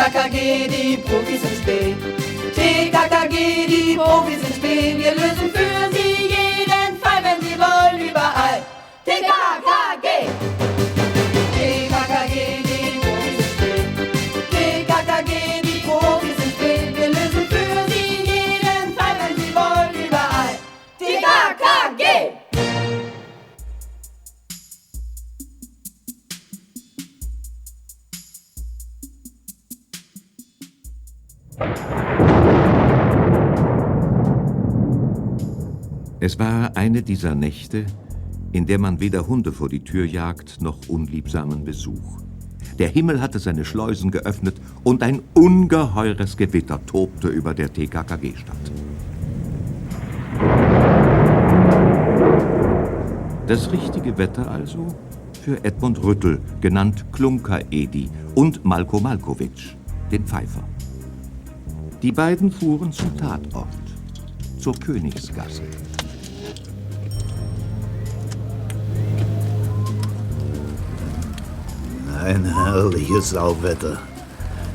TKKG, die Profis im Spee. TKKG, die Profis im Spee. Wir lösen für sie jeden Fall, wenn sie wollen, überall. TKKG! Es war eine dieser Nächte, in der man weder Hunde vor die Tür jagt, noch unliebsamen Besuch. Der Himmel hatte seine Schleusen geöffnet und ein ungeheures Gewitter tobte über der TKKG-Stadt. Das richtige Wetter also für Edmund Rüttel, genannt Klunker-Edi, und Malko Malkovic, den Pfeifer. Die beiden fuhren zum Tatort, zur Königsgasse. Ein herrliches Sauwetter.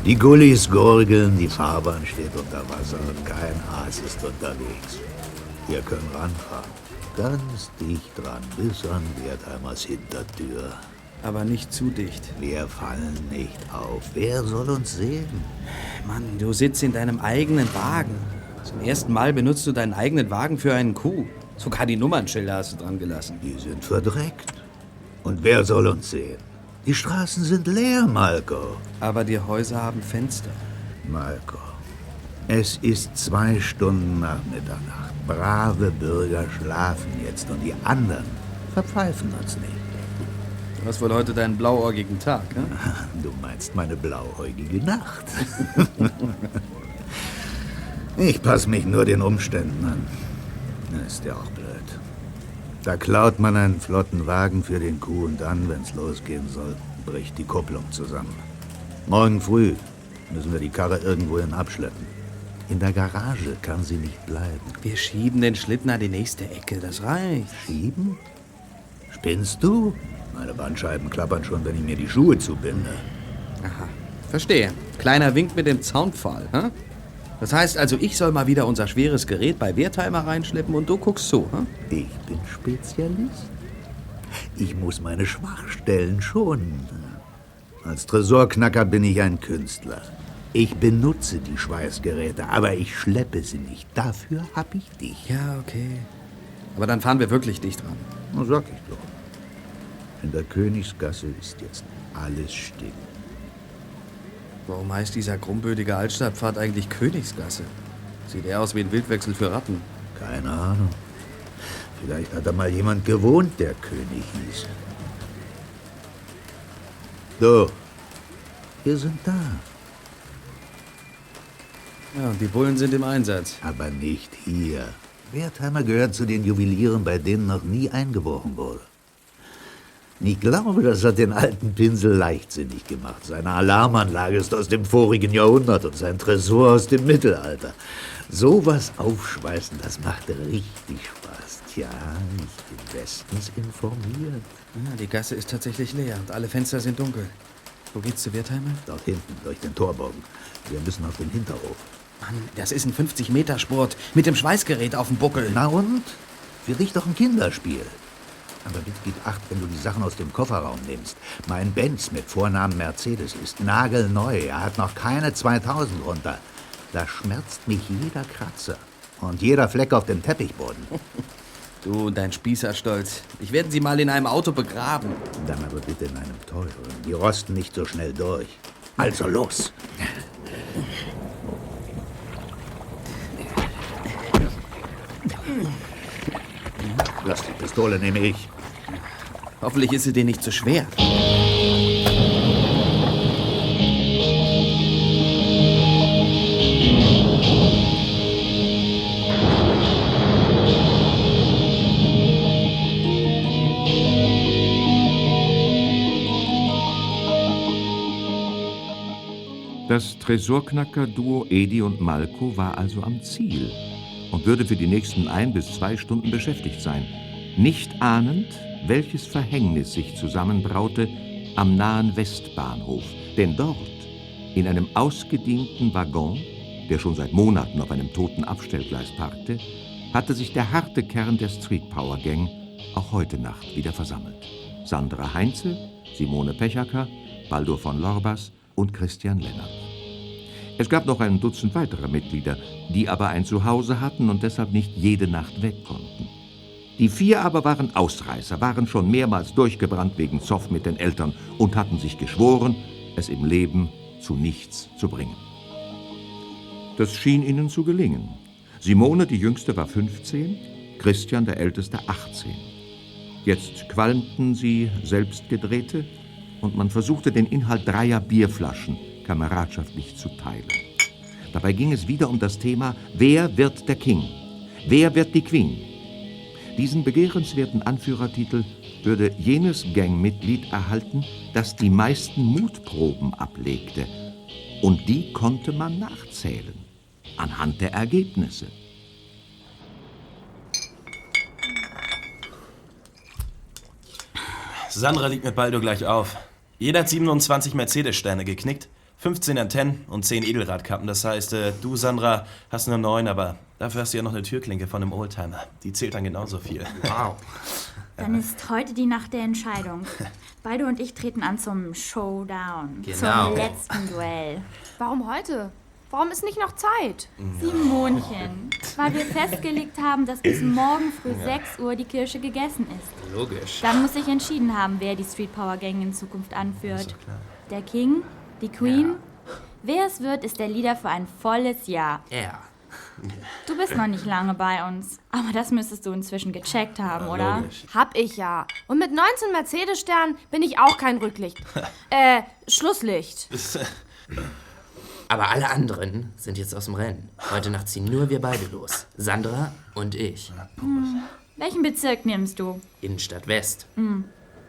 Die Gullis gurgeln, die Fahrbahn steht unter Wasser und kein Aas ist unterwegs. Wir können ranfahren. Ganz dicht dran, bis an Wertheimers Hintertür. Aber nicht zu dicht. Wir fallen nicht auf. Wer soll uns sehen? Mann, du sitzt in deinem eigenen Wagen. Zum ersten Mal benutzt du deinen eigenen Wagen für einen Kuh. Sogar die Nummernschilder hast du dran gelassen. Die sind verdreckt. Und wer soll uns sehen? Die Straßen sind leer, Malko. Aber die Häuser haben Fenster. Malko, es ist zwei Stunden nach Mitternacht. Brave Bürger schlafen jetzt und die anderen verpfeifen uns nicht. Du hast wohl heute deinen blauäugigen Tag, ne? Du meinst meine blauäugige Nacht. ich passe mich nur den Umständen an. Ist ja auch. Da klaut man einen flotten Wagen für den Kuh und dann, wenn's losgehen soll, bricht die Kupplung zusammen. Morgen früh müssen wir die Karre irgendwohin abschleppen. In der Garage kann sie nicht bleiben. Wir schieben den Schlitten an die nächste Ecke, das reicht. Schieben? Spinnst du? Meine Bandscheiben klappern schon, wenn ich mir die Schuhe zubinde. Aha, verstehe. Kleiner Wink mit dem Zaunpfahl, hä? Das heißt also, ich soll mal wieder unser schweres Gerät bei Wertheimer reinschleppen und du guckst zu, hä? Ich bin Spezialist. Ich muss meine Schwachstellen schonen. Als Tresorknacker bin ich ein Künstler. Ich benutze die Schweißgeräte, aber ich schleppe sie nicht. Dafür hab ich dich. Ja, okay. Aber dann fahren wir wirklich dicht dran. Na, sag ich doch. In der Königsgasse ist jetzt alles still. Warum heißt dieser krumbödige Altstadtpfad eigentlich Königsgasse? Sieht eher aus wie ein Wildwechsel für Ratten. Keine Ahnung. Vielleicht hat da mal jemand gewohnt, der König hieß. So, wir sind da. Ja, und die Bullen sind im Einsatz. Aber nicht hier. Wertheimer gehört zu den Juwelieren, bei denen noch nie eingebrochen wurde. Ich glaube, das hat den alten Pinsel leichtsinnig gemacht. Seine Alarmanlage ist aus dem vorigen Jahrhundert und sein Tresor aus dem Mittelalter. Sowas aufschweißen, das macht richtig Spaß. Tja, ich bin bestens informiert. Ja, die Gasse ist tatsächlich leer und alle Fenster sind dunkel. Wo geht's zu Wertheimer? Dort hinten, durch den Torbogen. Wir müssen auf den Hinterhof. Mann, das ist ein 50-Meter-Sport mit dem Schweißgerät auf dem Buckel. Na und? Für dich doch ein Kinderspiel. Aber bitte gib Acht, wenn du die Sachen aus dem Kofferraum nimmst. Mein Benz mit Vornamen Mercedes ist nagelneu. Er hat noch keine 2000 runter. Da schmerzt mich jeder Kratzer. Und jeder Fleck auf dem Teppichboden. Du und dein Spießerstolz. Ich werde sie mal in einem Auto begraben. Dann aber bitte in einem teuren. Die rosten nicht so schnell durch. Also los. Lass die Pistole, nehme ich. Hoffentlich ist sie dir nicht zu schwer. Das Tresorknacker-Duo Edi und Malko war also am Ziel und würde für die nächsten ein bis zwei Stunden beschäftigt sein, nicht ahnend, welches Verhängnis sich zusammenbraute am nahen Westbahnhof. Denn dort In einem ausgedienten Waggon, der schon seit Monaten auf einem toten Abstellgleis parkte, hatte sich der harte Kern der Street Power Gang auch heute Nacht wieder versammelt. Sandra Heinze, Simone Pechacker, Baldur von Lorbas und Christian Lennart. Es gab noch ein Dutzend weiterer Mitglieder, die aber ein Zuhause hatten und deshalb nicht jede Nacht weg konnten. Die vier aber waren Ausreißer, waren schon mehrmals durchgebrannt wegen Zoff mit den Eltern und hatten sich geschworen, es im Leben zu nichts zu bringen. Das schien ihnen zu gelingen. Simone, die jüngste, war 15, Christian, der älteste, 18. Jetzt qualmten sie selbstgedrehte und man versuchte den Inhalt dreier Bierflaschen kameradschaftlich zu teilen. Dabei ging es wieder um das Thema, wer wird der King? Wer wird die Queen? Diesen begehrenswerten Anführertitel würde jenes Gangmitglied erhalten, das die meisten Mutproben ablegte. Und die konnte man nachzählen, anhand der Ergebnisse. Sandra liegt mit Baldo gleich auf. Jeder hat 27 Mercedes-Sterne geknickt, 15 Antennen und 10 Edelradkappen. Das heißt, äh, du, Sandra, hast nur 9, aber dafür hast du ja noch eine Türklinke von einem Oldtimer. Die zählt dann genauso viel. Wow. Dann ist heute die Nacht der Entscheidung. Beide und ich treten an zum Showdown. Genau. Zum letzten Duell. Warum heute? Warum ist nicht noch Zeit? Simonchen, weil wir festgelegt haben, dass bis morgen früh 6 Uhr die Kirsche gegessen ist. Logisch. Dann muss ich entschieden haben, wer die Street Power Gang in Zukunft anführt. Der King, die Queen. Wer es wird, ist der Leader für ein volles Jahr. Ja. Du bist noch nicht lange bei uns, aber das müsstest du inzwischen gecheckt haben, oder? Hab ich ja. Und mit 19 Mercedes-Sternen bin ich auch kein Rücklicht. äh, Schlusslicht. Aber alle anderen sind jetzt aus dem Rennen. Heute Nacht ziehen nur wir beide los. Sandra und ich. Welchen Bezirk nimmst du? Innenstadt West. Und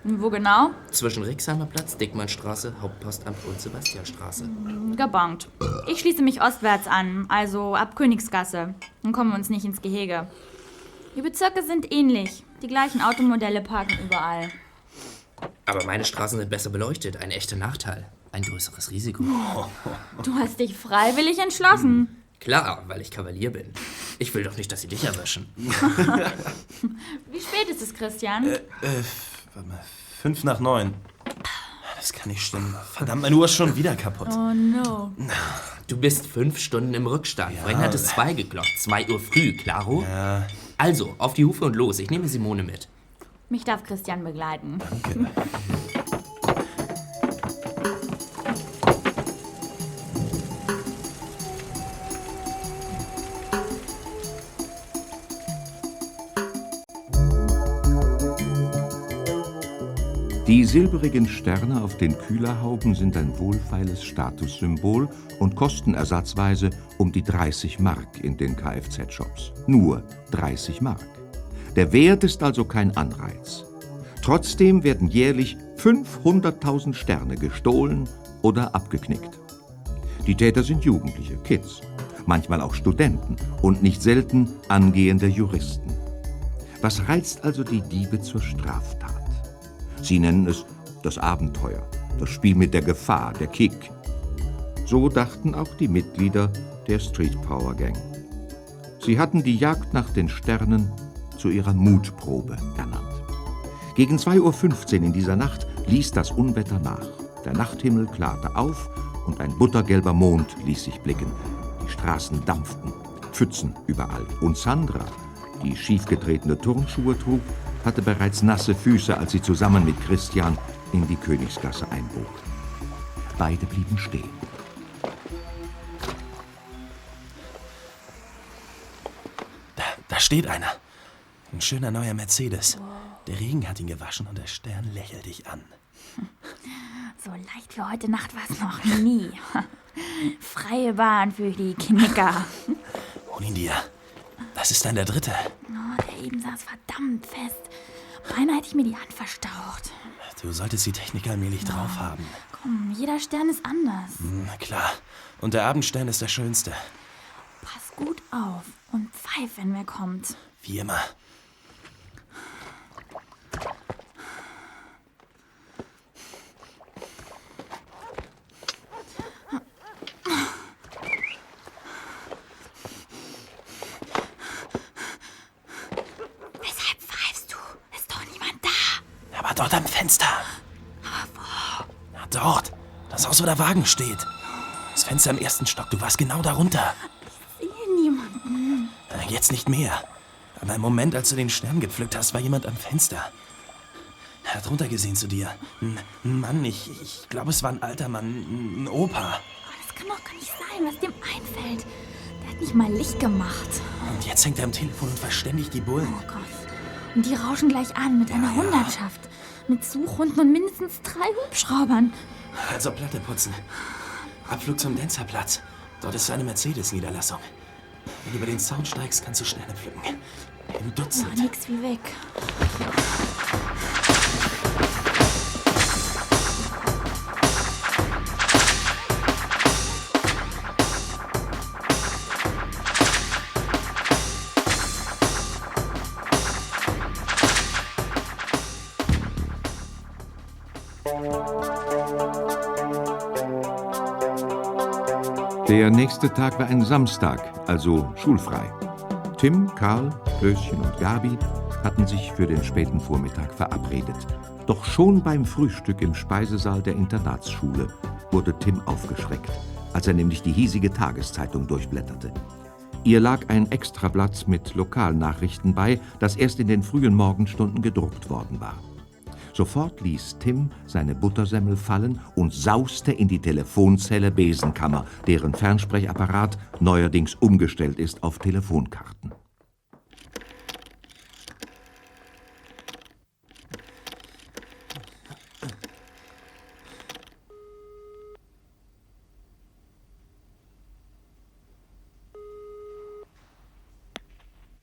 wo genau? Zwischen Rixheimer Platz, Dickmannstraße, Hauptpostamt und Sebastianstraße. Gebongt. Ich schließe mich ostwärts an, also ab Königsgasse. Dann kommen wir uns nicht ins Gehege. Die Bezirke sind ähnlich. Die gleichen Automodelle parken überall. Aber meine Straßen sind besser beleuchtet. Ein echter Nachteil. Ein größeres Risiko. Du hast dich freiwillig entschlossen. Klar, weil ich Kavalier bin. Ich will doch nicht, dass sie dich erwischen. Wie spät ist es, Christian? Äh, warte mal, 5 nach 9. Das kann nicht stimmen. Verdammt, meine Uhr ist schon wieder kaputt. oh no. Du bist fünf Stunden im Rückstand. Vorhin hat es zwei geklopft. Zwei Uhr früh, klaro? Ja. Also, auf die Hufe und los. Ich nehme Simone mit. Mich darf Christian begleiten. Die silbrigen Sterne auf den Kühlerhauben sind ein wohlfeiles Statussymbol und kosten ersatzweise um die 30 Mark in den Kfz-Shops. Nur 30 Mark. Der Wert ist also kein Anreiz. Trotzdem werden jährlich 500.000 Sterne gestohlen oder abgeknickt. Die Täter sind Jugendliche, Kids, manchmal auch Studenten und nicht selten angehende Juristen. Was reizt also die Diebe zur Straftat? Sie nennen es das Abenteuer, das Spiel mit der Gefahr, der Kick. So dachten auch die Mitglieder der Street Power Gang. Sie hatten die Jagd nach den Sternen zu ihrer Mutprobe ernannt. Gegen 2.15 Uhr in dieser Nacht ließ das Unwetter nach. Der Nachthimmel klarte auf und ein buttergelber Mond ließ sich blicken. Die Straßen dampften, Pfützen überall. Und Sandra, die schiefgetretene Turnschuhe trug, hatte bereits nasse Füße, als sie zusammen mit Christian in die Königsgasse einbog. Beide blieben stehen. Da, da steht einer. Ein schöner neuer Mercedes. Der Regen hat ihn gewaschen und der Stern lächelt dich an. So leicht wie heute Nacht war es noch nie. Freie Bahn für die Knicker. Hol ihn dir. Das ist dann der dritte. Der eben saß verdammt fest. Beinahe hätte ich mir die Hand verstaucht. Du solltest die Technik allmählich drauf haben. Komm, jeder Stern ist anders. Na klar. Und der Abendstern ist der schönste. Pass gut auf und pfeif, wenn wer kommt. Wie immer. Dort am Fenster. Na, dort. Das Haus, wo der Wagen steht. Das Fenster im ersten Stock. Du warst genau darunter. Sehe niemanden. Jetzt nicht mehr. Aber im Moment, als du den Stern gepflückt hast, war jemand am Fenster. Er hat runtergesehen zu dir. Ein, Mann, ich, ich glaube, es war ein alter Mann, ein, Opa. Das kann doch gar nicht sein, was dem einfällt. Der hat nicht mal Licht gemacht. Und jetzt hängt er am Telefon und verständigt die Bullen. Oh Gott. Und die rauschen gleich an mit einer Hundertschaft. Mit Suchhunden und mindestens drei Hubschraubern. Also Platte putzen. Abflug zum Denzerplatz. Dort ist seine Mercedes-Niederlassung. Wenn du über den Zaun steigst, kannst du Sterne pflücken. Im Na, Dutzend. nix wie weg. Nächste Tag war ein Samstag, also schulfrei. Tim, Karl, Klößchen und Gabi hatten sich für den späten Vormittag verabredet. Doch schon beim Frühstück im Speisesaal der Internatsschule wurde Tim aufgeschreckt, als er nämlich die hiesige Tageszeitung durchblätterte. Ihr lag ein Extrablatt mit Lokalnachrichten bei, das erst in den frühen Morgenstunden gedruckt worden war. Sofort ließ Tim seine Buttersemmel fallen und sauste in die Telefonzelle Besenkammer, deren Fernsprechapparat neuerdings umgestellt ist auf Telefonkarten.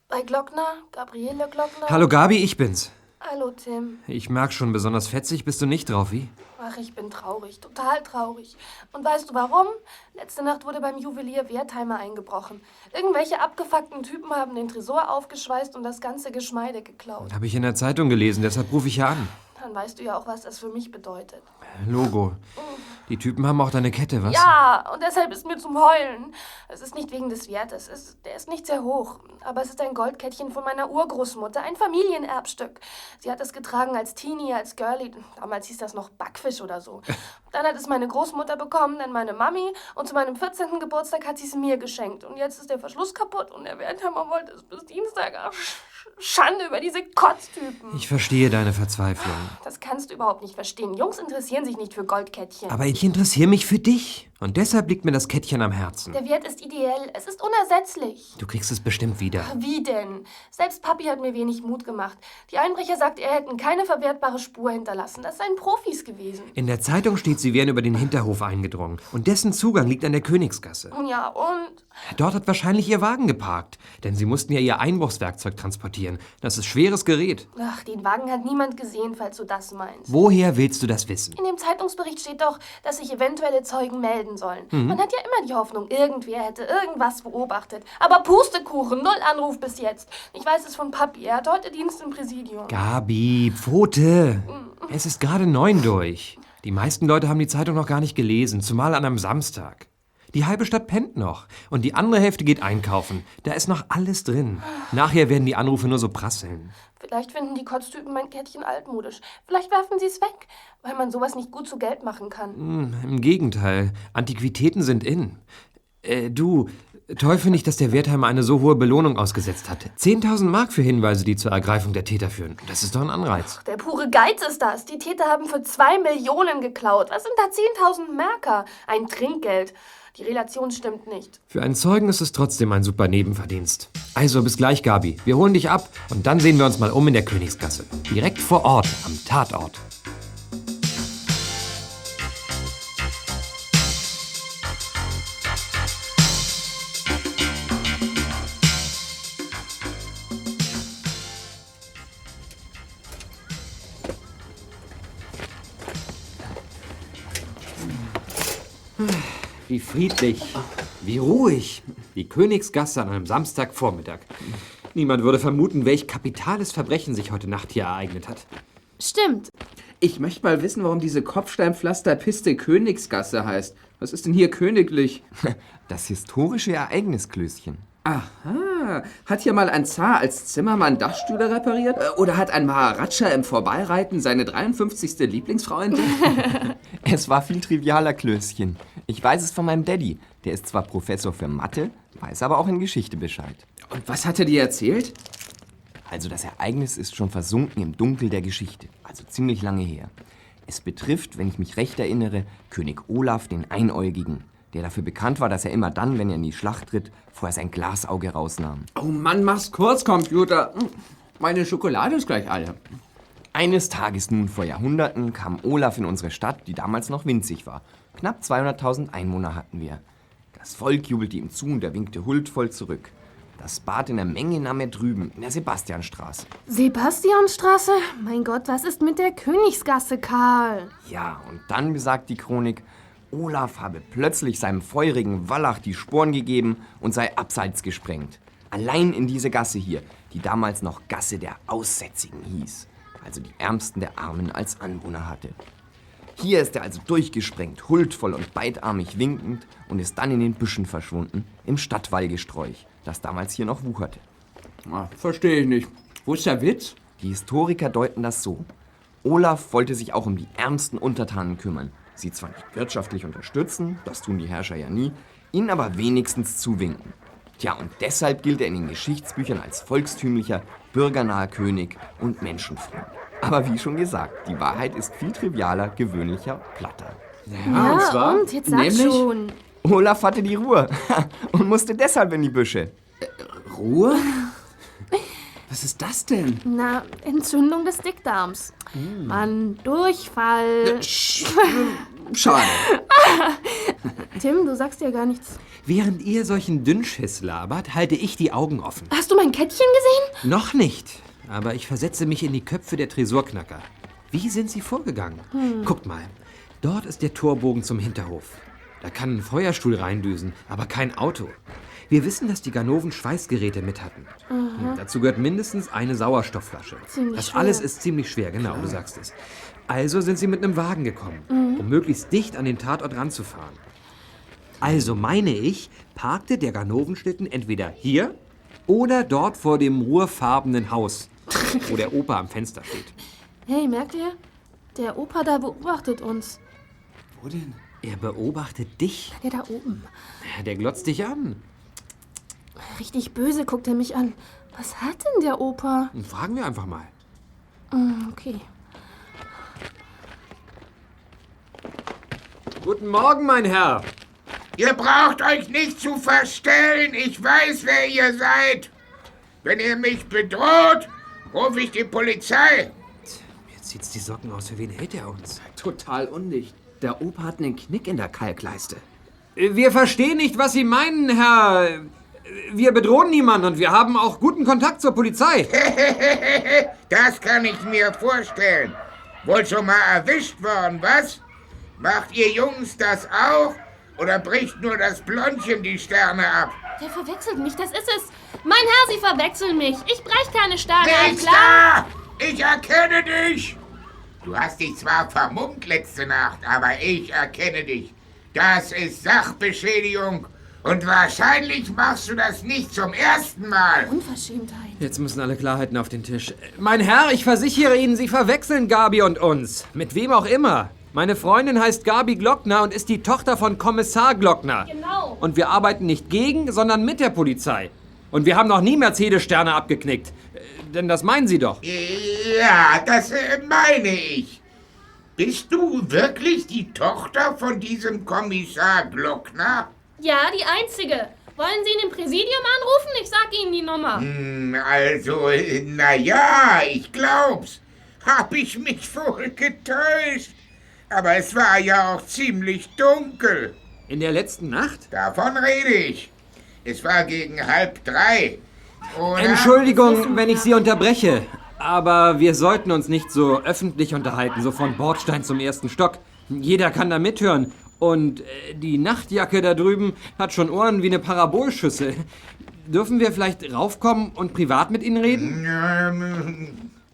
Bei Glockner? Gabriele Glockner? Hallo Gabi, ich bin's. Hallo, Tim. Ich merk schon, besonders fetzig bist du nicht drauf, wie? Ach, ich bin traurig, total traurig. Und weißt du warum? Letzte Nacht wurde beim Juwelier Wertheimer eingebrochen. Irgendwelche abgefuckten Typen haben den Tresor aufgeschweißt und das ganze Geschmeide geklaut. Habe ich in der Zeitung gelesen, deshalb rufe ich ja an. Dann weißt du ja auch, was das für mich bedeutet. Logo. Die Typen haben auch deine Kette, was? Ja, und deshalb ist mir zum Heulen. Es ist nicht wegen des Wertes. Es, der ist nicht sehr hoch. Aber es ist ein Goldkettchen von meiner Urgroßmutter, ein Familienerbstück. Sie hat es getragen als Teenie, als Girlie. Damals hieß das noch Backfisch oder so. Dann hat es meine Großmutter bekommen, dann meine Mami. Und zu meinem 14. Geburtstag hat sie es mir geschenkt. Und jetzt ist der Verschluss kaputt und der Wertheimer wollte es bis Dienstag. Sch- Schande über diese Kotztypen. Ich verstehe deine Verzweiflung. Das kannst du überhaupt nicht verstehen. Jungs interessieren sich nicht für Goldkettchen. Aber ich interessiere mich für dich. Und deshalb liegt mir das Kettchen am Herzen. der Wert ist ideell. Es ist unersetzlich. Du kriegst es bestimmt wieder. Wie denn? Selbst Papi hat mir wenig Mut gemacht. Die Einbrecher sagt, er hätten keine verwertbare Spur hinterlassen. Das seien Profis gewesen. In der Zeitung steht, sie wären über den Hinterhof eingedrungen. Und dessen Zugang liegt an der Königsgasse. Ja, und Dort hat wahrscheinlich ihr Wagen geparkt. Denn sie mussten ja ihr Einbruchswerkzeug transportieren. Das ist schweres Gerät. ach, den Wagen hat niemand gesehen, falls du das meinst. Woher willst du das wissen? In dem Zeitungsbericht steht doch, dass sich eventuelle Zeugen melden sollen. Man hat ja immer die Hoffnung, irgendwer hätte irgendwas beobachtet. Aber Pustekuchen, null Anruf bis jetzt. Ich weiß es von Papi, er hat heute Dienst im Präsidium. Gabi, Pfote. Es ist gerade neun durch. Die meisten Leute haben die Zeitung noch gar nicht gelesen, zumal an einem Samstag. Die halbe Stadt pennt noch und die andere Hälfte geht einkaufen. Da ist noch alles drin. Nachher werden die Anrufe nur so prasseln. Vielleicht finden die Kotztypen mein Kettchen altmodisch. Vielleicht werfen sie es weg, weil man sowas nicht gut zu Geld machen kann. Hm, Im Gegenteil, Antiquitäten sind in. Äh, du, toll finde ich, dass der Wertheimer eine so hohe Belohnung ausgesetzt hat. 10.000 Mark für Hinweise, die zur Ergreifung der Täter führen. Das ist doch ein Anreiz. Der pure Geiz ist das. Die Täter haben für zwei Millionen geklaut. Was sind da 10.000 Merker? Ein Trinkgeld. Die Relation stimmt nicht. Für einen Zeugen ist es trotzdem ein super Nebenverdienst. Also bis gleich, Gabi. Wir holen dich ab und dann sehen wir uns mal um in der Königsgasse. Direkt vor Ort, am Tatort. Friedlich, wie ruhig. Die Königsgasse an einem Samstagvormittag. Niemand würde vermuten, welch kapitales Verbrechen sich heute Nacht hier ereignet hat. Stimmt. Ich möchte mal wissen, warum diese Kopfsteinpflasterpiste Königsgasse heißt. Was ist denn hier königlich? Das historische Ereignis, Klößchen. Aha. Hat hier mal ein Zar als Zimmermann Dachstühle repariert? Äh, Oder hat ein Maharaja im Vorbeireiten seine 53. Lieblingsfrau entdeckt? Es war viel trivialer, Klößchen. Ich weiß es von meinem Daddy. Der ist zwar Professor für Mathe, weiß aber auch in Geschichte Bescheid. Und was hat er dir erzählt? Also das Ereignis ist schon versunken im Dunkel der Geschichte, also ziemlich lange her. Es betrifft, wenn ich mich recht erinnere, König Olaf den Einäugigen, der dafür bekannt war, dass er immer dann, wenn er in die Schlacht tritt, vorher sein Glasauge rausnahm. Oh Mann, mach's kurz, Computer. Meine Schokolade ist gleich alle. Eines Tages nun vor Jahrhunderten kam Olaf in unsere Stadt, die damals noch winzig war. Knapp 200.000 Einwohner hatten wir. Das Volk jubelte ihm zu und er winkte huldvoll zurück. Das Bad in der Menge nahm er drüben, in der Sebastianstraße. Sebastianstraße? Mein Gott, was ist mit der Königsgasse, Karl? Ja, und dann besagt die Chronik, Olaf habe plötzlich seinem feurigen Wallach die Sporen gegeben und sei abseits gesprengt. Allein in diese Gasse hier, die damals noch Gasse der Aussätzigen hieß, also die Ärmsten der Armen als Anwohner hatte. Hier ist er also durchgesprengt, huldvoll und beidarmig winkend und ist dann in den Büschen verschwunden, im Stadtwallgesträuch, das damals hier noch wucherte. Ah, Verstehe ich nicht. Wo ist der Witz? Die Historiker deuten das so. Olaf wollte sich auch um die ärmsten Untertanen kümmern, sie zwar nicht wirtschaftlich unterstützen, das tun die Herrscher ja nie, ihnen aber wenigstens zuwinken. Tja, und deshalb gilt er in den Geschichtsbüchern als volkstümlicher, bürgernaher König und Menschenfreund. Aber wie schon gesagt, die Wahrheit ist viel trivialer, gewöhnlicher, platter. Ja, und, jetzt sag schon. Olaf hatte die Ruhe und musste deshalb in die Büsche. Ruhe? Was ist das denn? Na, Entzündung des Dickdarms. Mann, Durchfall. Schade. Tim, du sagst ja gar nichts. Während ihr solchen Dünnschiss labert, halte ich die Augen offen. Hast du mein Kettchen gesehen? Noch nicht, aber ich versetze mich in die Köpfe der Tresorknacker. Wie sind sie vorgegangen? Guckt mal, dort ist der Torbogen zum Hinterhof. Da kann ein Feuerstuhl reindüsen, aber kein Auto. Wir wissen, dass die Ganoven Schweißgeräte mit hatten. Hm, Dazu gehört mindestens eine Sauerstoffflasche. Ziemlich das schwer. alles ist ziemlich schwer, genau, du sagst es. Also sind sie mit einem Wagen gekommen, um möglichst dicht an den Tatort ranzufahren. Also meine ich, parkte der Ganovenschlitten entweder hier oder dort vor dem ruhrfarbenen Haus, wo der Opa am Fenster steht. Hey, merkt ihr? Der Opa da beobachtet uns. Wo denn? Er beobachtet dich. Der da oben. Der glotzt dich an. Richtig böse guckt er mich an. Was hat denn der Opa? Fragen wir einfach mal. Hm, Okay. Guten Morgen, mein Herr. Ihr braucht euch nicht zu verstellen. Ich weiß, wer ihr seid. Wenn ihr mich bedroht, rufe ich die Polizei. Jetzt zieht's die Socken aus. Für wen hält er uns? Total undicht. Der Opa hat einen Knick in der Kalkleiste. Wir verstehen nicht, was Sie meinen, Herr. Wir bedrohen niemanden und wir haben auch guten Kontakt zur Polizei. das kann ich mir vorstellen. Wohl schon mal erwischt worden, was? Macht ihr Jungs das auch? Oder bricht nur das Blondchen die Sterne ab? Der verwechselt mich, das ist es. Mein Herr, Sie verwechseln mich. Ich brech keine ab, Nichts klar? Ich erkenne dich! Du hast dich zwar vermummt letzte Nacht, aber ich erkenne dich. Das ist Sachbeschädigung. Und wahrscheinlich machst du das nicht zum ersten Mal. Unverschämtheit. Jetzt müssen alle Klarheiten auf den Tisch. Mein Herr, ich versichere Ihnen, Sie verwechseln Gabi und uns. Mit wem auch immer. Meine Freundin heißt Gabi Glockner und ist die Tochter von Kommissar Glockner. Genau. Und wir arbeiten nicht gegen, sondern mit der Polizei. Und wir haben noch nie Mercedes-Sterne abgeknickt. Äh, Denn das meinen Sie doch. Ja, das äh, meine ich. Bist du wirklich die Tochter von diesem Kommissar Glockner? Ja, die einzige. Wollen Sie ihn im Präsidium anrufen? Ich sag Ihnen die Nummer. Hm, Also, na ja, ich glaub's. Hab ich mich wohl getäuscht? Aber es war ja auch ziemlich dunkel. In der letzten Nacht? Davon rede ich. Es war gegen halb drei. Oder? Entschuldigung, wenn ich Sie unterbreche. Aber wir sollten uns nicht so öffentlich unterhalten, so von Bordstein zum ersten Stock. Jeder kann da mithören. Und äh, die Nachtjacke da drüben hat schon Ohren wie eine Parabolschüssel. Dürfen wir vielleicht raufkommen und privat mit Ihnen reden? Ähm,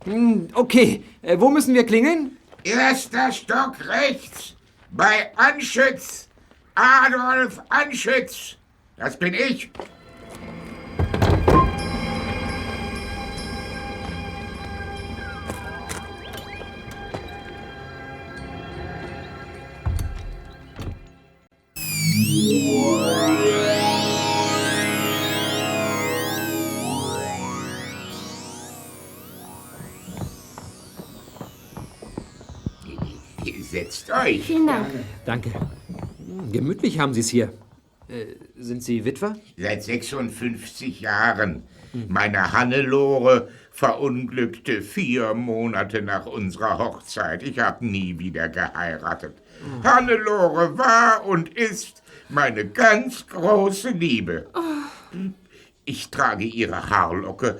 Hm, Okay, äh, wo müssen wir klingeln? Erster Stock rechts bei Anschütz. Adolf Anschütz. Das bin ich. Yeah. Setzt euch. Vielen Dank. Danke. Hm, Gemütlich haben Sie es hier. Äh, sind Sie Witwer? Seit 56 Jahren. Meine Hannelore verunglückte vier Monate nach unserer Hochzeit. Ich habe nie wieder geheiratet. Hannelore war und ist meine ganz große Liebe. Ich trage ihre Haarlocke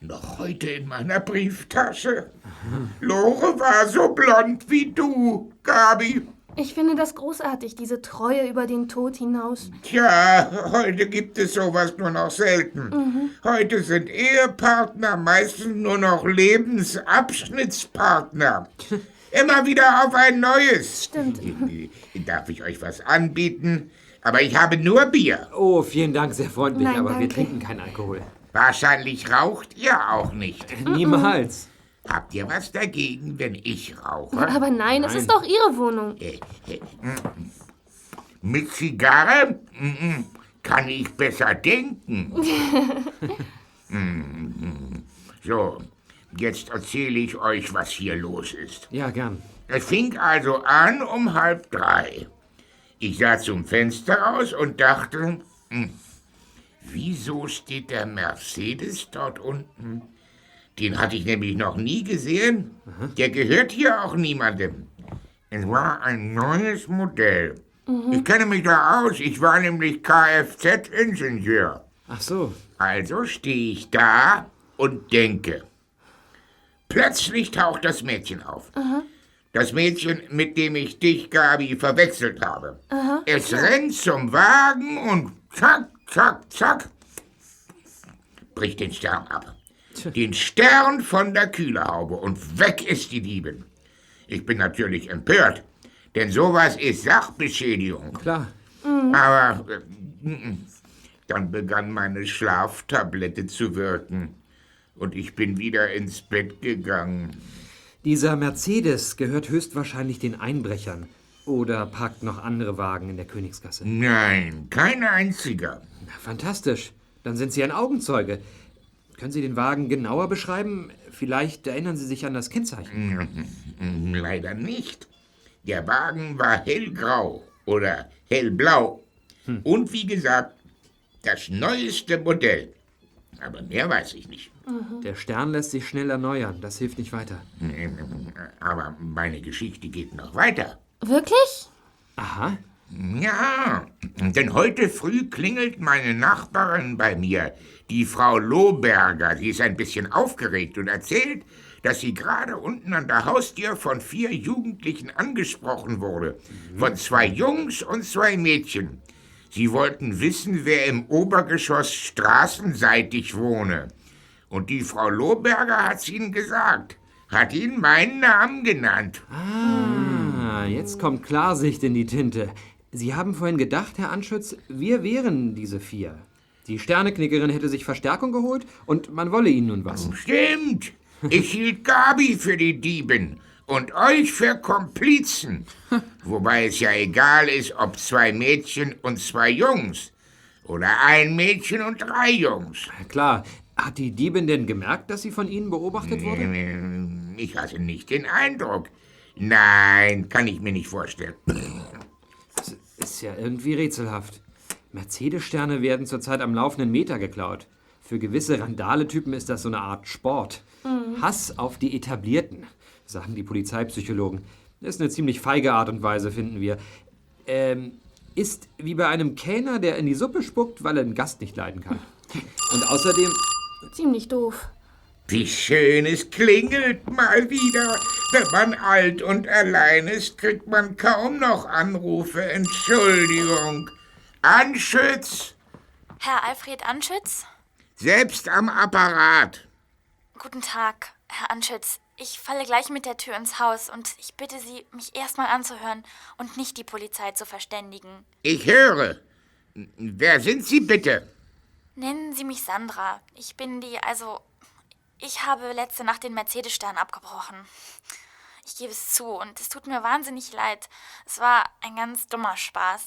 noch heute in meiner Brieftasche. Lore war so blond wie du, Gabi. Ich finde das großartig, diese Treue über den Tod hinaus. Tja, heute gibt es sowas nur noch selten. Heute sind Ehepartner meistens nur noch Lebensabschnittspartner. Immer wieder auf ein neues. Stimmt. Darf ich euch was anbieten? Aber ich habe nur Bier. Oh, vielen Dank, sehr freundlich, Nein, aber wir danke. trinken keinen Alkohol. Wahrscheinlich raucht ihr auch nicht. Niemals. Habt ihr was dagegen, wenn ich rauche? Aber nein, es ist doch Ihre Wohnung. Äh, äh, mm. Mit Zigarre Mm, mm, kann ich besser denken. Mm, mm. So, jetzt erzähle ich euch, was hier los ist. Ja, gern. Es fing also an um halb drei. Ich sah zum Fenster raus und dachte, wieso steht der Mercedes dort unten? Den hatte ich nämlich noch nie gesehen. Der gehört hier auch niemandem. Es war ein neues Modell. Ich kenne mich da aus. Ich war nämlich Kfz-Ingenieur. Ach so. Also stehe ich da und denke. Plötzlich taucht das Mädchen auf. Das Mädchen, mit dem ich dich, Gabi, verwechselt habe. Es rennt zum Wagen und zack, zack, zack, bricht den Stern ab. Den Stern von der Kühlerhaube und weg ist die Diebin. Ich bin natürlich empört, denn sowas ist Sachbeschädigung. Klar. Aber äh, mm, dann begann meine Schlaftablette zu wirken und ich bin wieder ins Bett gegangen. Dieser Mercedes gehört höchstwahrscheinlich den Einbrechern. Oder parkt noch andere Wagen in der Königsgasse. Nein, kein einziger. Na, fantastisch. Dann sind Sie ein Augenzeuge. Können Sie den Wagen genauer beschreiben? Vielleicht erinnern Sie sich an das Kennzeichen. Leider nicht. Der Wagen war hellgrau oder hellblau. Und wie gesagt, das neueste Modell. Aber mehr weiß ich nicht. Der Stern lässt sich schnell erneuern. Das hilft nicht weiter. Aber meine Geschichte geht noch weiter. Wirklich? Aha. Ja, denn heute früh klingelt meine Nachbarin bei mir, die Frau Lohberger. Sie ist ein bisschen aufgeregt und erzählt, dass sie gerade unten an der Haustür von vier Jugendlichen angesprochen wurde. Von zwei Jungs und zwei Mädchen. Sie wollten wissen, wer im Obergeschoss straßenseitig wohne. Und die Frau Lohberger hat's ihnen gesagt. Hat ihnen meinen Namen genannt. Ah, jetzt kommt Klarsicht in die Tinte. Sie haben vorhin gedacht, Herr Anschütz, wir wären diese vier. Die Sterneknickerin hätte sich Verstärkung geholt und man wolle ihnen nun was. Stimmt. Ich hielt Gabi für die Diebin und euch für Komplizen. Wobei es ja egal ist, ob zwei Mädchen und zwei Jungs. Oder ein Mädchen und drei Jungs. Klar, hat die Diebin denn gemerkt, dass sie von Ihnen beobachtet wurde? Ich hatte nicht den Eindruck. Nein, kann ich mir nicht vorstellen. Ist ja irgendwie rätselhaft. Mercedes-Sterne werden zurzeit am laufenden Meter geklaut. Für gewisse Randale-Typen ist das so eine Art Sport. Hass auf die Etablierten, sagen die Polizeipsychologen. Das ist eine ziemlich feige Art und Weise, finden wir. Ähm, ist wie bei einem Kellner, der in die Suppe spuckt, weil er den Gast nicht leiden kann. Und außerdem, Ziemlich doof. Wie schön es klingelt mal wieder. Wenn man alt und allein ist, kriegt man kaum noch Anrufe. Entschuldigung. Anschütz, Herr Alfred Anschütz? selbst am Apparat. Guten Tag, Herr Anschütz. Ich falle gleich mit der Tür ins Haus und ich bitte Sie, mich erstmal anzuhören und nicht die Polizei zu verständigen. Ich höre. Wer sind Sie bitte? Nennen Sie mich Sandra. Ich bin die, also. Ich habe letzte Nacht den Mercedes-Stern abgebrochen. Ich gebe es zu und es tut mir wahnsinnig leid. Es war ein ganz dummer Spaß.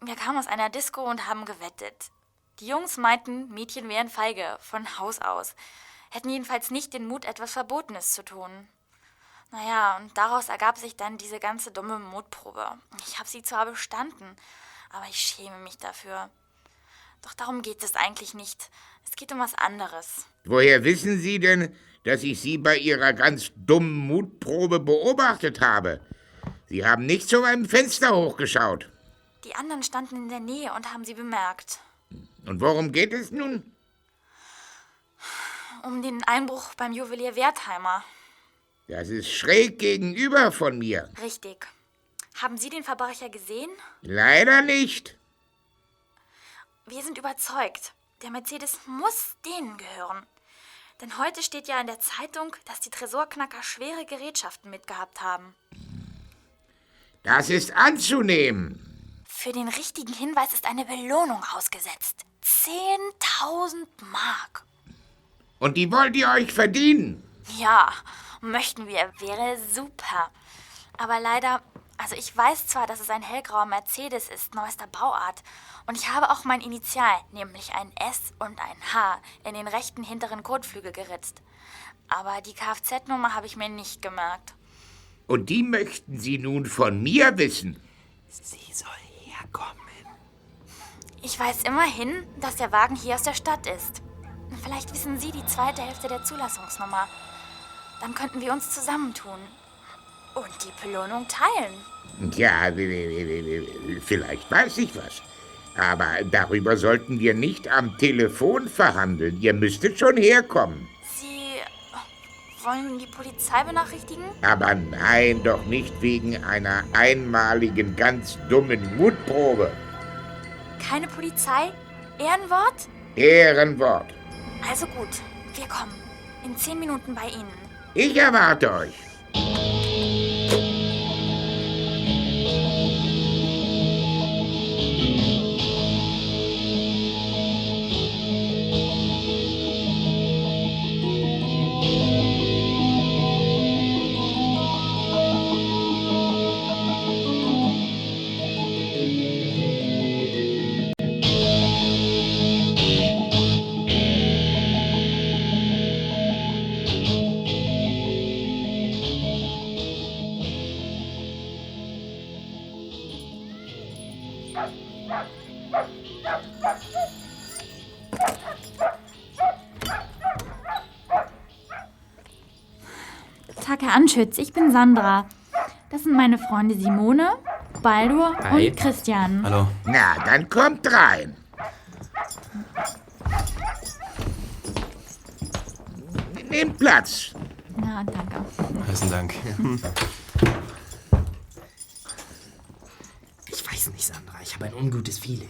Wir kamen aus einer Disco und haben gewettet. Die Jungs meinten, Mädchen wären feige, von Haus aus. Hätten jedenfalls nicht den Mut, etwas Verbotenes zu tun. Naja, und daraus ergab sich dann diese ganze dumme Mutprobe. Ich habe sie zwar bestanden, aber ich schäme mich dafür. Doch darum geht es eigentlich nicht. Es geht um was anderes. Woher wissen Sie denn, dass ich Sie bei Ihrer ganz dummen Mutprobe beobachtet habe? Sie haben nicht zu meinem Fenster hochgeschaut. Die anderen standen in der Nähe und haben sie bemerkt. Und worum geht es nun? Um den Einbruch beim Juwelier Wertheimer. Das ist schräg gegenüber von mir. Richtig. Haben Sie den Verbrecher gesehen? Leider nicht. Wir sind überzeugt, der Mercedes muss denen gehören. Denn heute steht ja in der Zeitung, dass die Tresorknacker schwere Gerätschaften mitgehabt haben. Das ist anzunehmen. Für den richtigen Hinweis ist eine Belohnung ausgesetzt. 10.000 Mark. Und die wollt ihr euch verdienen. Ja, möchten wir. Wäre super. Aber leider, also ich weiß zwar, dass es ein hellgrauer Mercedes ist, neuester Bauart. Und ich habe auch mein Initial, nämlich ein S und ein H, in den rechten hinteren Kotflügel geritzt. Aber die Kfz-Nummer habe ich mir nicht gemerkt. Und die möchten Sie nun von mir wissen. Sie soll herkommen. Ich weiß immerhin, dass der Wagen hier aus der Stadt ist. Vielleicht wissen Sie die zweite Hälfte der Zulassungsnummer. Dann könnten wir uns zusammentun. Und die Belohnung teilen. Ja, vielleicht weiß ich was. Aber darüber sollten wir nicht am Telefon verhandeln. Ihr müsstet schon herkommen. Sie wollen die Polizei benachrichtigen? Aber nein, doch nicht wegen einer einmaligen, ganz dummen Mutprobe. Keine Polizei? Ehrenwort? Ehrenwort. Also gut, wir kommen. In zehn Minuten bei Ihnen. Ich erwarte euch. Tag, Herr Anschütz, ich bin Sandra. Das sind meine Freunde Simone, Baldur Hi. und Christian. Hallo. Na, dann kommt rein. Nehmt Platz. Na, danke. Besten Dank. Ich weiß nicht, Sandra. Ich habe ein ungutes Feeling.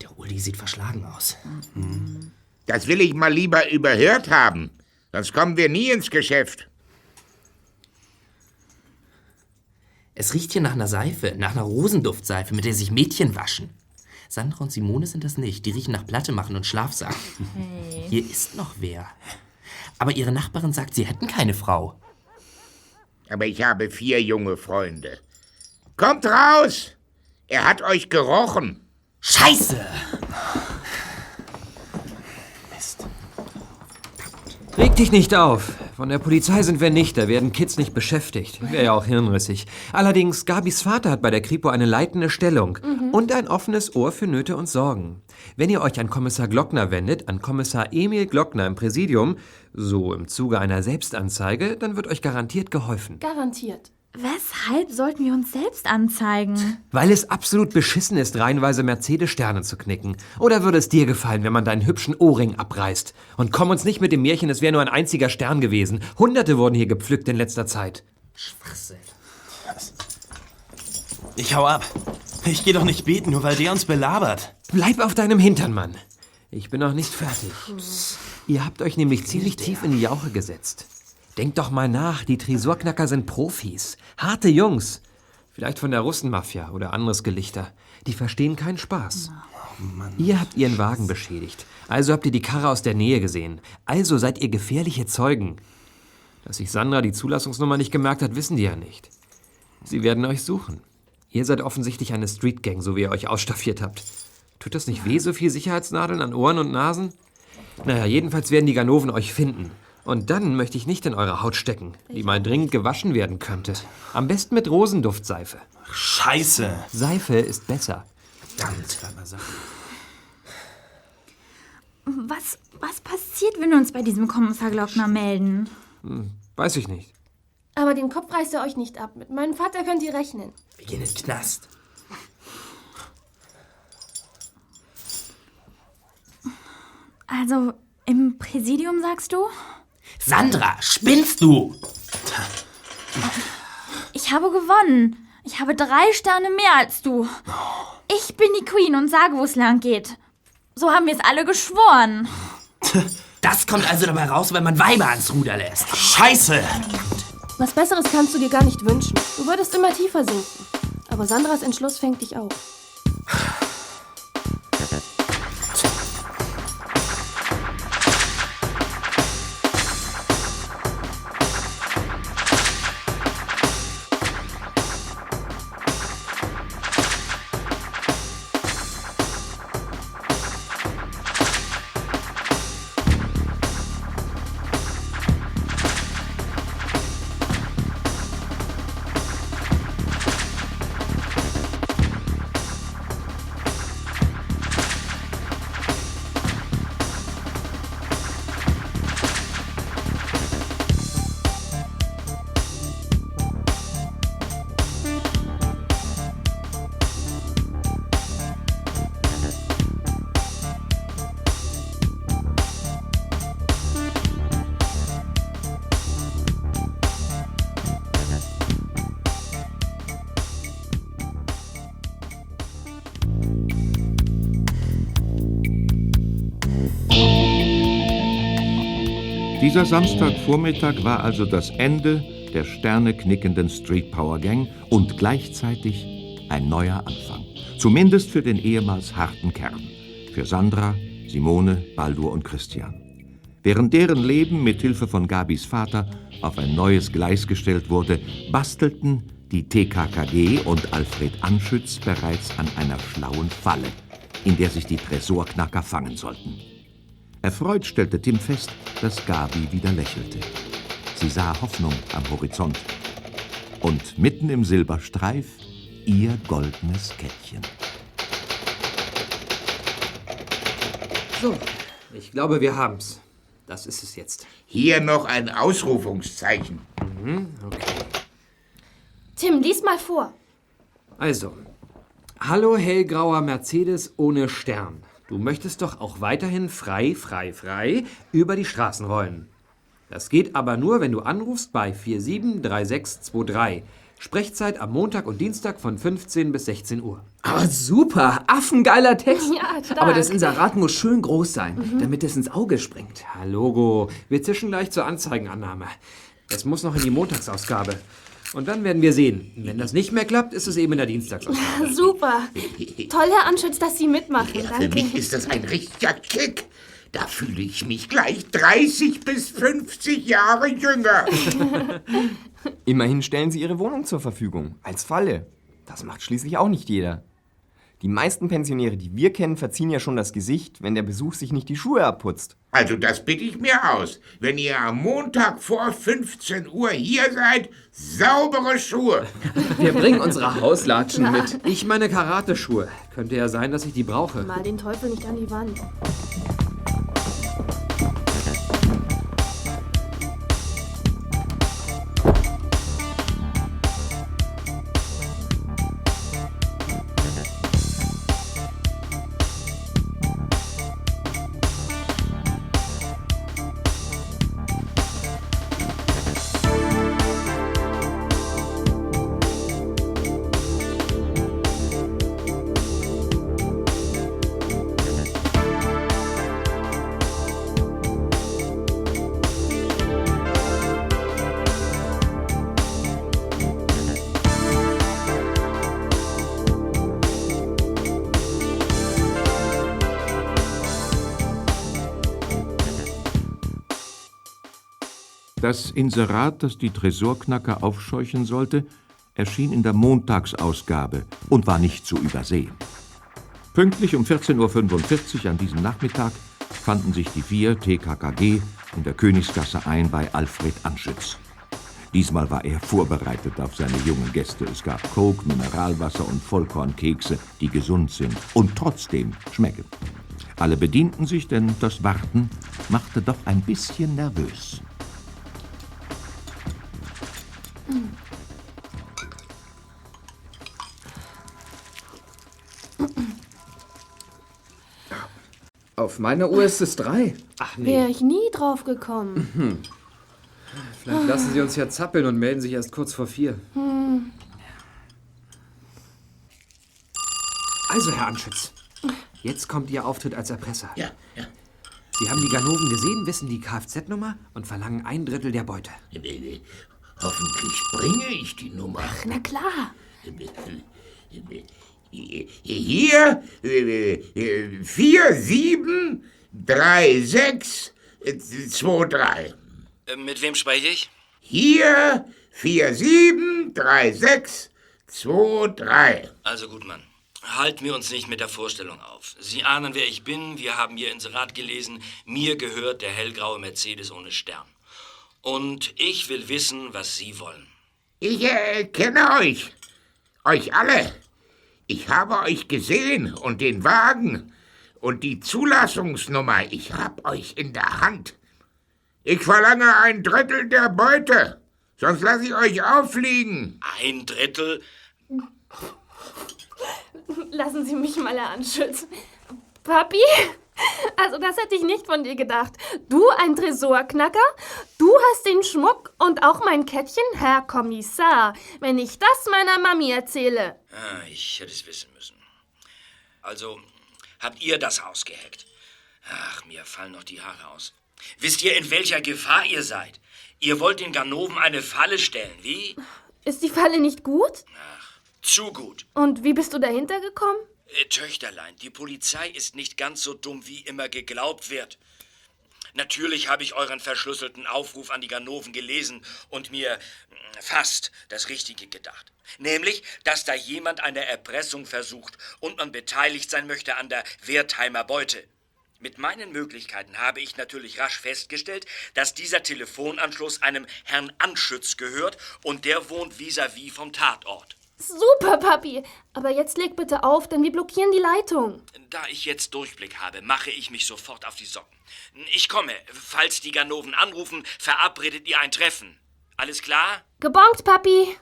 Der Uli sieht verschlagen aus. Das will ich mal lieber überhört haben. Sonst kommen wir nie ins Geschäft. Es riecht hier nach einer Seife, nach einer Rosenduftseife, mit der sich Mädchen waschen. Sandra und Simone sind das nicht. Die riechen nach Platte machen und Schlafsack. Hier ist noch wer. Aber ihre Nachbarin sagt, sie hätten keine Frau. Aber ich habe vier junge Freunde. Kommt raus! Er hat euch gerochen. Scheiße! Reg dich nicht auf. Von der Polizei sind wir nicht, da werden Kids nicht beschäftigt. Wäre ja auch hirnrissig. Allerdings, Gabis Vater hat bei der Kripo eine leitende Stellung und ein offenes Ohr für Nöte und Sorgen. Wenn ihr euch an Kommissar Glockner wendet, an Kommissar Emil Glockner im Präsidium, so im Zuge einer Selbstanzeige, dann wird euch garantiert geholfen. Garantiert. Weshalb sollten wir uns selbst anzeigen? Weil es absolut beschissen ist, reihenweise Mercedes-Sterne zu knicken. Oder würde es dir gefallen, wenn man deinen hübschen Ohrring abreißt? Und komm uns nicht mit dem Märchen, es wäre nur ein einziger Stern gewesen. Hunderte wurden hier gepflückt in letzter Zeit. Schwachsinn. Ich hau ab. Ich geh doch nicht beten, nur weil der uns belabert. Bleib auf deinem Hintern, Mann. Ich bin noch nicht fertig. Ihr habt euch nämlich ziemlich tief in die Jauche gesetzt. Denkt doch mal nach, die Tresorknacker sind Profis. Harte Jungs. Vielleicht von der Russenmafia oder anderes Gelichter. Die verstehen keinen Spaß. Ihr habt ihren Wagen beschädigt. Also habt ihr die Karre aus der Nähe gesehen. Also seid ihr gefährliche Zeugen. Dass sich Sandra die Zulassungsnummer nicht gemerkt hat, wissen die ja nicht. Sie werden euch suchen. Ihr seid offensichtlich eine Streetgang, so wie ihr euch ausstaffiert habt. Tut das nicht weh, so viel Sicherheitsnadeln an Ohren und Nasen? Naja, jedenfalls werden die Ganoven euch finden. Und dann möchte ich nicht in eure Haut stecken, die mal dringend gewaschen werden könnte. Am besten mit Rosenduft-Seife. Scheiße. Seife ist besser. Verdammt. Was, was passiert, wenn wir uns bei diesem Kommissar Glockner melden? Hm, weiß ich nicht. Aber den Kopf reißt er euch nicht ab. Mit meinem Vater könnt ihr rechnen. Wir gehen in den Knast. Also im Präsidium, sagst du? Sandra, spinnst du? Ich habe gewonnen. Ich habe drei Sterne mehr als du. Ich bin die Queen und sage, wo es lang geht. So haben wir es alle geschworen. Das kommt also dabei raus, wenn man Weiber ans Ruder lässt. Scheiße! Was Besseres kannst du dir gar nicht wünschen. Du würdest immer tiefer sinken. Aber Sandras Entschluss fängt dich auf. Dieser Samstagvormittag war also das Ende der sterneknickenden Street Power Gang und gleichzeitig ein neuer Anfang. Zumindest für den ehemals harten Kern. Für Sandra, Simone, Baldur und Christian. Während deren Leben mit Hilfe von Gabis Vater auf ein neues Gleis gestellt wurde, bastelten die TKKG und Alfred Anschütz bereits an einer schlauen Falle, in der sich die Tresorknacker fangen sollten. Erfreut stellte Tim fest, dass Gabi wieder lächelte. Sie sah Hoffnung am Horizont. Und mitten im Silberstreif ihr goldenes Kettchen. So, ich glaube, wir haben's. Das ist es jetzt. Hier noch ein Ausrufungszeichen. Mhm, okay. Tim, lies mal vor. Also, hallo hellgrauer Mercedes ohne Stern. Du möchtest doch auch weiterhin frei, frei, frei über die Straßen rollen. Das geht aber nur, wenn du anrufst bei 473623. Sprechzeit am Montag und Dienstag von 15 bis 16 Uhr. Aber super, affengeiler Text. Ja, stark. Aber das Inserat muss schön groß sein, damit es ins Auge springt. Ja, Logo. Wir zischen gleich zur Anzeigenannahme. Es muss noch in die Montagsausgabe. Und dann werden wir sehen. Wenn das nicht mehr klappt, ist es eben in der Dienstagsausgabe. Super. Toll, Herr Anschütz, dass Sie mitmachen. Ja, für Danke. mich ist das ein richtiger Kick. Da fühle ich mich gleich 30 bis 50 Jahre jünger. Immerhin stellen sie ihre Wohnung zur Verfügung. Als Falle. Das macht schließlich auch nicht jeder. Die meisten Pensionäre, die wir kennen, verziehen ja schon das Gesicht, wenn der Besuch sich nicht die Schuhe abputzt. Also das bitte ich mir aus. Wenn ihr am Montag vor 15 Uhr hier seid, saubere Schuhe. Wir bringen unsere Hauslatschen mit. Ich meine Karateschuhe. Könnte ja sein, dass ich die brauche. Mal den Teufel nicht an die Wand. Das Inserat, das die Tresorknacker aufscheuchen sollte, erschien in der Montagsausgabe und war nicht zu übersehen. Pünktlich um 14.45 Uhr an diesem Nachmittag fanden sich die vier TKKG in der Königsgasse ein bei Alfred Anschütz. Diesmal war er vorbereitet auf seine jungen Gäste. Es gab Coke, Mineralwasser und Vollkornkekse, die gesund sind und trotzdem schmecken. Alle bedienten sich, denn das Warten machte doch ein bisschen nervös. Auf meiner Uhr ist es drei. Ach Wäre ich nie drauf gekommen. Vielleicht lassen Sie uns ja zappeln und melden sich erst kurz vor vier. Hm. Also, Herr Anschütz, jetzt kommt Ihr Auftritt als Erpresser. Ja, ja. Sie haben die Ganoven gesehen, wissen die Kfz-Nummer und verlangen ein Drittel der Beute. Hoffentlich bringe ich die Nummer. Na klar. Hier, 4, 7, 3, 6, 2, 3. Äh, Mit wem spreche ich? Hier, 4, 7, 3, 6, 2, 3. Also gut, Mann. Halten wir uns nicht mit der Vorstellung auf. Sie ahnen, wer ich bin. Wir haben Ihr Inserat gelesen. Mir gehört der hellgraue Mercedes ohne Stern. Und ich will wissen, was Sie wollen. Ich äh, kenne euch. Euch alle. Ich habe euch gesehen und den Wagen und die Zulassungsnummer. Ich hab euch in der Hand. Ich verlange ein Drittel der Beute. Sonst lasse ich euch auffliegen. Ein Drittel? Lassen Sie mich mal anschützen. Papi? Also das hätte ich nicht von dir gedacht. Du ein Tresorknacker? Du hast den Schmuck und auch mein Kettchen, Herr Kommissar. Wenn ich das meiner Mami erzähle. Ah, ich hätte es wissen müssen. Also, habt ihr das Haus gehackt? Ach, mir fallen noch die Haare aus. Wisst ihr, in welcher Gefahr ihr seid? Ihr wollt den Ganoven eine Falle stellen, wie? Ist die Falle nicht gut? Zu gut. Und wie bist du dahinter gekommen? Äh, Töchterlein, die Polizei ist nicht ganz so dumm, wie immer geglaubt wird. Natürlich habe ich euren verschlüsselten Aufruf an die Ganoven gelesen und mir mm, fast das Richtige gedacht. Nämlich, dass da jemand eine Erpressung versucht und man beteiligt sein möchte an der Wertheimer Beute. Mit meinen Möglichkeiten habe ich natürlich rasch festgestellt, dass dieser Telefonanschluss einem Herrn Anschütz gehört und der wohnt vis-à-vis vom Tatort. Super, Papi. Aber jetzt leg bitte auf, denn wir blockieren die Leitung. Da ich jetzt Durchblick habe, mache ich mich sofort auf die Socken. Ich komme. Falls die Ganoven anrufen, verabredet ihr ein Treffen. Alles klar? Gebongt, Papi.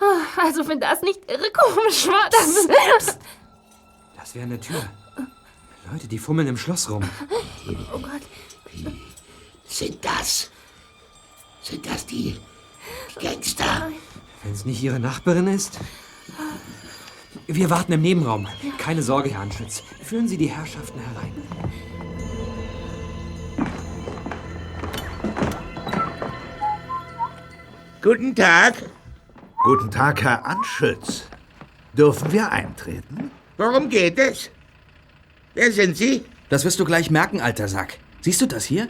Ah, Also, wenn das nicht irre komisch war, das... Das wäre eine Tür. Leute, die fummeln im Schloss rum. Oh Gott. Sind das? Sind das die Gangster? Wenn es nicht Ihre Nachbarin ist? Wir warten im Nebenraum. Keine Sorge, Herr Anschütz. Führen Sie die Herrschaften herein. Guten Tag. Guten Tag, Herr Anschütz. Dürfen wir eintreten? Worum geht es? Wer sind Sie? Das wirst du gleich merken, alter Sack. Siehst du das hier?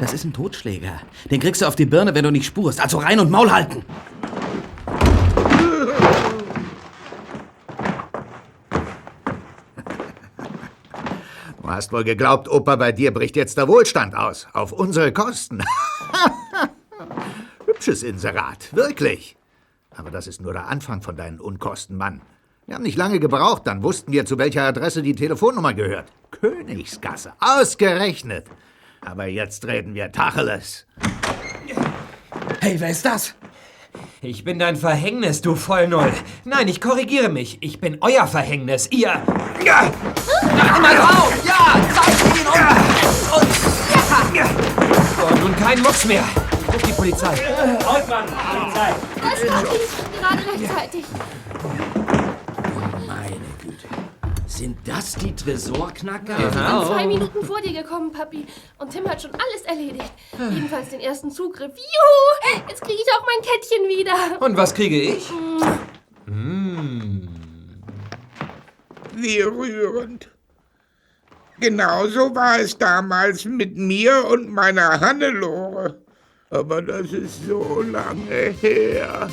Das ist ein Totschläger. Den kriegst du auf die Birne, wenn du nicht spurst. Also rein und Maul halten. Hast wohl geglaubt, Opa, bei dir bricht jetzt der Wohlstand aus. Auf unsere Kosten. Hübsches Inserat, wirklich. Aber das ist nur der Anfang von deinen Unkosten, Mann. Wir haben nicht lange gebraucht, dann wussten wir, zu welcher Adresse die Telefonnummer gehört. Königsgasse, ausgerechnet. Aber jetzt reden wir Tacheles. Hey, wer ist das? Ich bin dein Verhängnis, du Vollnull. Nein, ich korrigiere mich. Ich bin euer Verhängnis. Ihr. Ja! Einmal drauf! Ja! Nun kein Mucks mehr. Ich ruf die Polizei. Hauptmann, Polizei. Das war ich gerade rechtzeitig. Meine Güte. Sind das die Tresorknacker? Ich bin zwei Minuten vor dir gekommen, Papi. Und Tim hat schon alles erledigt. Jedenfalls den ersten Zugriff. Juhu! Jetzt kriege ich auch mein Kettchen wieder. Und was kriege ich? Wie rührend. Genauso war es damals mit mir und meiner Hannelore. Aber das ist so lange her.